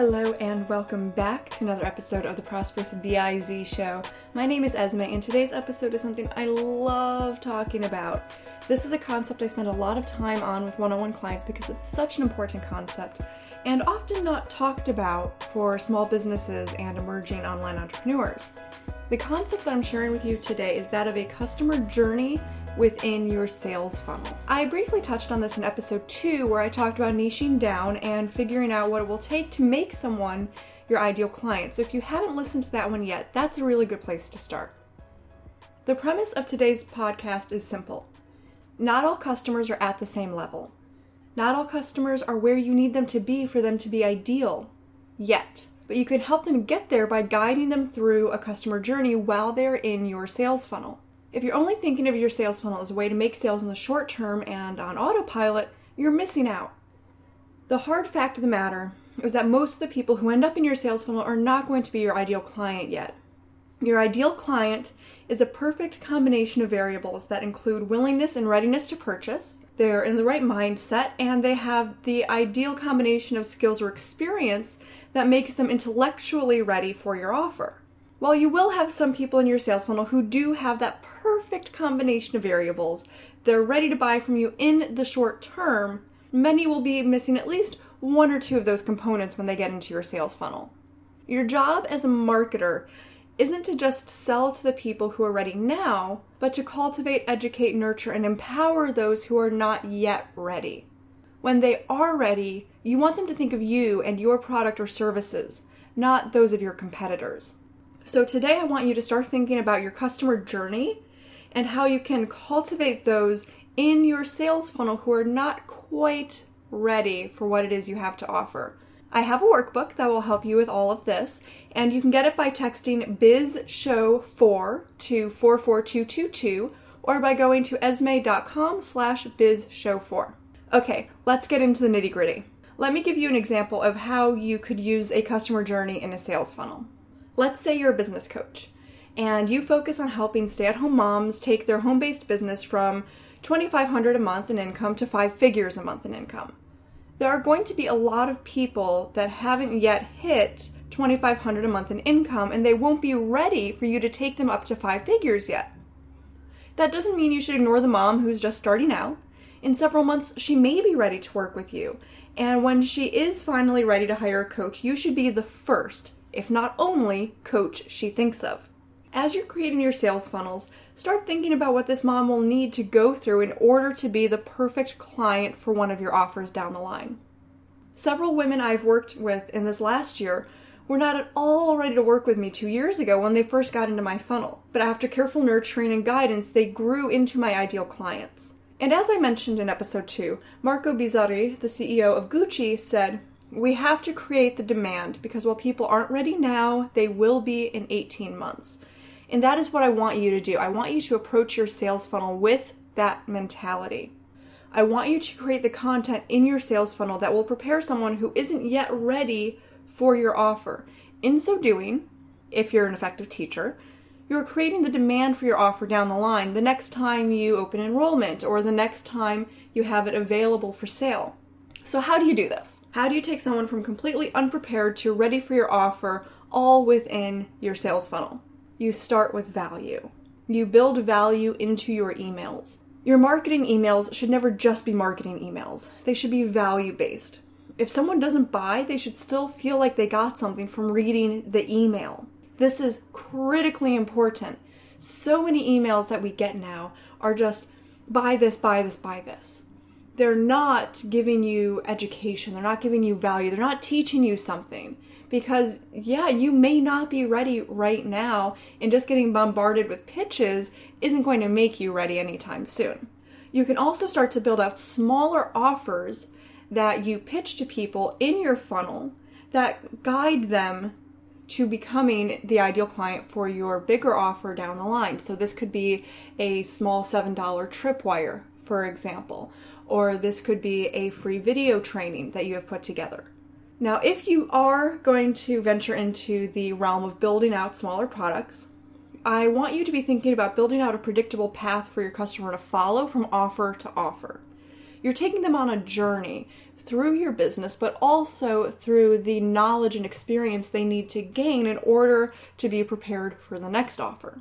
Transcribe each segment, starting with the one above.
Hello and welcome back to another episode of the Prosperous BIZ show. My name is Ysmay and today's episode is something I love talking about. This is a concept I spend a lot of time on with one-on-one clients because it's such an important concept and often not talked about for small businesses and emerging online entrepreneurs. The concept that I'm sharing with you today is that of a customer journey within your sales funnel. I briefly touched on this in episode 2 where I talked about niching down and figuring out what it will take to make someone your ideal client. So if you haven't listened to that one yet, that's a really good place to start. The premise of today's podcast is simple. Not all customers are at the same level. Not all customers are where you need them to be for them to be ideal yet. But you can help them get there by guiding them through a customer journey while they're in your sales funnel. If you're only thinking of your sales funnel as a way to make sales in the short term and on autopilot, you're missing out. The hard fact of the matter is that most of the people who end up in your sales funnel are not going to be your ideal client yet. Your ideal client is a perfect combination of variables that include willingness and readiness to purchase, they're in the right mindset, and they have the ideal combination of skills or experience that makes them intellectually ready for your offer. While you will have some people in your sales funnel who do have that perfect combination of variables, they're ready to buy from you in the short term, many will be missing at least one or two of those components when they get into your sales funnel. Your job as a marketer isn't to just sell to the people who are ready now, but to cultivate, educate, nurture, and empower those who are not yet ready. When they are ready, you want them to think of you and your product or services, not those of your competitors. So today I want you to start thinking about your customer journey and how you can cultivate those in your sales funnel who are not quite ready for what it is you have to offer. I have a workbook that will help you with all of this, and you can get it by texting bizshow4 to 44222 or by going to ysmay.com slash bizshow4. Okay, let's get into the nitty gritty. Let me give you an example of how you could use a customer journey in a sales funnel. Let's say you're a business coach and you focus on helping stay at home moms take their home based business from 2500 a month in income to five figures a month in income. There are going to be a lot of people that haven't yet hit 2500 a month in income and they won't be ready for you to take them up to five figures yet. That doesn't mean you should ignore the mom who's just starting out. In several months, she may be ready to work with you. And when she is finally ready to hire a coach, you should be the first if not only, coach she thinks of. As you're creating your sales funnels, start thinking about what this mom will need to go through in order to be the perfect client for one of your offers down the line. Several women I've worked with in this last year were not at all ready to work with me two years ago when they first got into my funnel, but after careful nurturing and guidance, they grew into my ideal clients. And as I mentioned in episode 2, Marco Bizzarri, the CEO of Gucci, said, we have to create the demand because while people aren't ready now, they will be in 18 months. And that is what I want you to do. I want you to approach your sales funnel with that mentality. I want you to create the content in your sales funnel that will prepare someone who isn't yet ready for your offer. In so doing, if you're an effective teacher, you're creating the demand for your offer down the line the next time you open enrollment or the next time you have it available for sale. So, how do you do this? How do you take someone from completely unprepared to ready for your offer all within your sales funnel? You start with value. You build value into your emails. Your marketing emails should never just be marketing emails, they should be value based. If someone doesn't buy, they should still feel like they got something from reading the email. This is critically important. So many emails that we get now are just buy this, buy this, buy this they're not giving you education, they're not giving you value, they're not teaching you something. Because, yeah, you may not be ready right now, and just getting bombarded with pitches isn't going to make you ready anytime soon. You can also start to build out smaller offers that you pitch to people in your funnel that guide them to becoming the ideal client for your bigger offer down the line. So, this could be a small $7 tripwire, for example, or this could be a free video training that you have put together. Now, if you are going to venture into the realm of building out smaller products, I want you to be thinking about building out a predictable path for your customer to follow from offer to offer. You're taking them on a journey through your business, but also through the knowledge and experience they need to gain in order to be prepared for the next offer.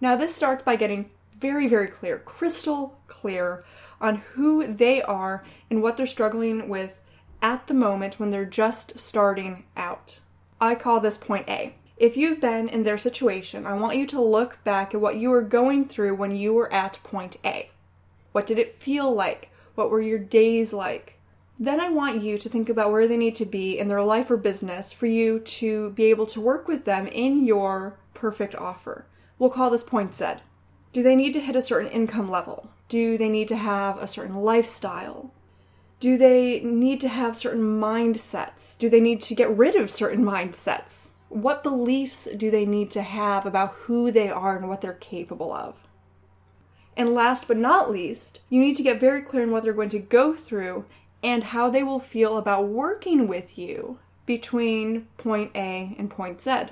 Now, this starts by getting very, very clear, crystal clear on who they are and what they're struggling with at the moment when they're just starting out. I call this point A. If you've been in their situation, I want you to look back at what you were going through when you were at point A. What did it feel like? What were your days like? Then I want you to think about where they need to be in their life or business for you to be able to work with them in your perfect offer. We'll call this point Z. Do they need to hit a certain income level? Do they need to have a certain lifestyle? Do they need to have certain mindsets? Do they need to get rid of certain mindsets? What beliefs do they need to have about who they are and what they're capable of? And last but not least, you need to get very clear on what they're going to go through and how they will feel about working with you between point A and point Z.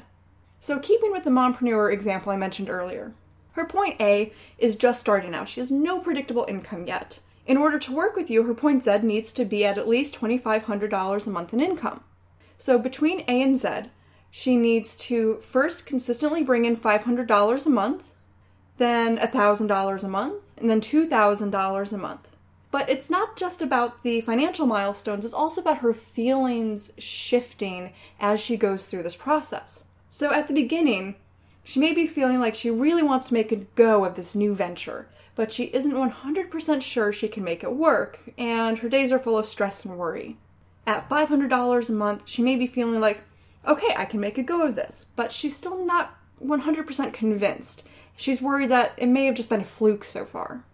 So, keeping with the mompreneur example I mentioned earlier, her point A is just starting out. She has no predictable income yet. In order to work with you, her point Z needs to be at at least $2,500 a month in income. So, between A and Z, she needs to first consistently bring in $500 a month, then $1,000 a month, and then $2,000 a month. But it's not just about the financial milestones, it's also about her feelings shifting as she goes through this process. So at the beginning, she may be feeling like she really wants to make a go of this new venture, but she isn't 100% sure she can make it work, and her days are full of stress and worry. At $500 a month, she may be feeling like, okay, I can make a go of this, but she's still not 100% convinced. She's worried that it may have just been a fluke so far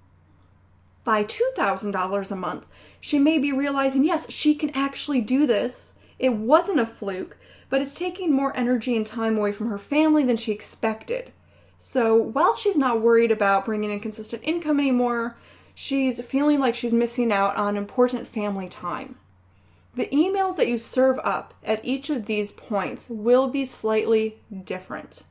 by $2,000 a month, she may be realizing, yes, she can actually do this. It wasn't a fluke, but it's taking more energy and time away from her family than she expected. So while she's not worried about bringing in consistent income anymore, she's feeling like she's missing out on important family time. The emails that you serve up at each of these points will be slightly different.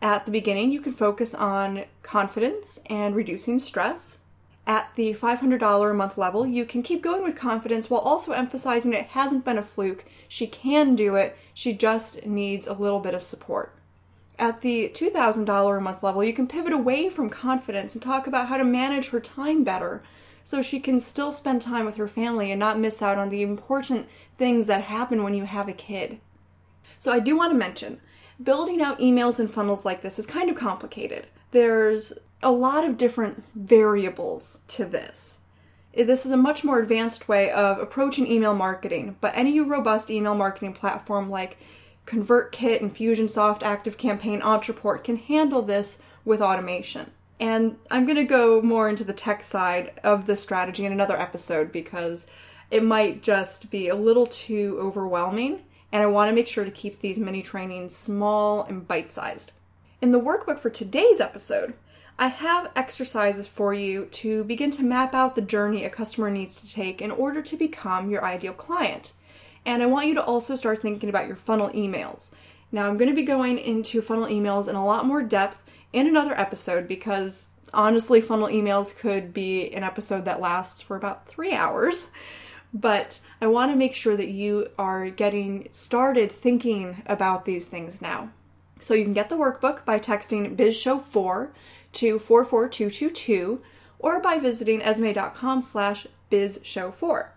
At the beginning, you can focus on confidence and reducing stress at the $500 a month level, you can keep going with confidence while also emphasizing it hasn't been a fluke. She can do it, she just needs a little bit of support. At the $2,000 a month level, you can pivot away from confidence and talk about how to manage her time better so she can still spend time with her family and not miss out on the important things that happen when you have a kid. So, I do want to mention building out emails and funnels like this is kind of complicated. There's a lot of different variables to this. This is a much more advanced way of approaching email marketing, but any robust email marketing platform like ConvertKit, Infusionsoft, ActiveCampaign, Ontraport can handle this with automation. And I'm going to go more into the tech side of this strategy in another episode because it might just be a little too overwhelming, and I want to make sure to keep these mini trainings small and bite sized. In the workbook for today's episode, I have exercises for you to begin to map out the journey a customer needs to take in order to become your ideal client. And I want you to also start thinking about your funnel emails. Now, I'm going to be going into funnel emails in a lot more depth in another episode because honestly, funnel emails could be an episode that lasts for about three hours. But I want to make sure that you are getting started thinking about these things now. So you can get the workbook by texting BizShow4 to 44222 or by visiting ysmay.com slash bizshow4.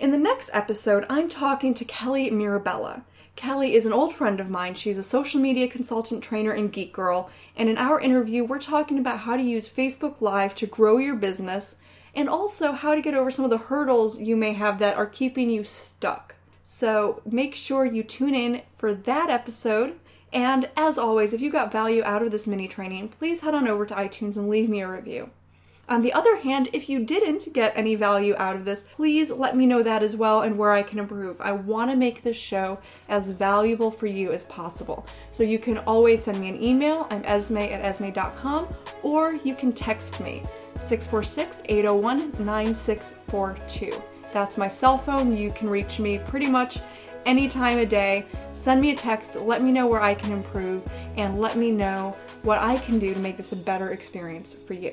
In the next episode, I'm talking to Kelly Mirabella. Kelly is an old friend of mine. She's a social media consultant, trainer, and geek girl. And in our interview, we're talking about how to use Facebook Live to grow your business and also how to get over some of the hurdles you may have that are keeping you stuck. So make sure you tune in for that episode. And as always, if you got value out of this mini training, please head on over to iTunes and leave me a review. On the other hand, if you didn't get any value out of this, please let me know that as well and where I can improve. I want to make this show as valuable for you as possible. So you can always send me an email. I'm ysmay at ysmay.com or you can text me 646 801 9642. That's my cell phone. You can reach me pretty much any time of day. Send me a text, let me know where I can improve, and let me know what I can do to make this a better experience for you.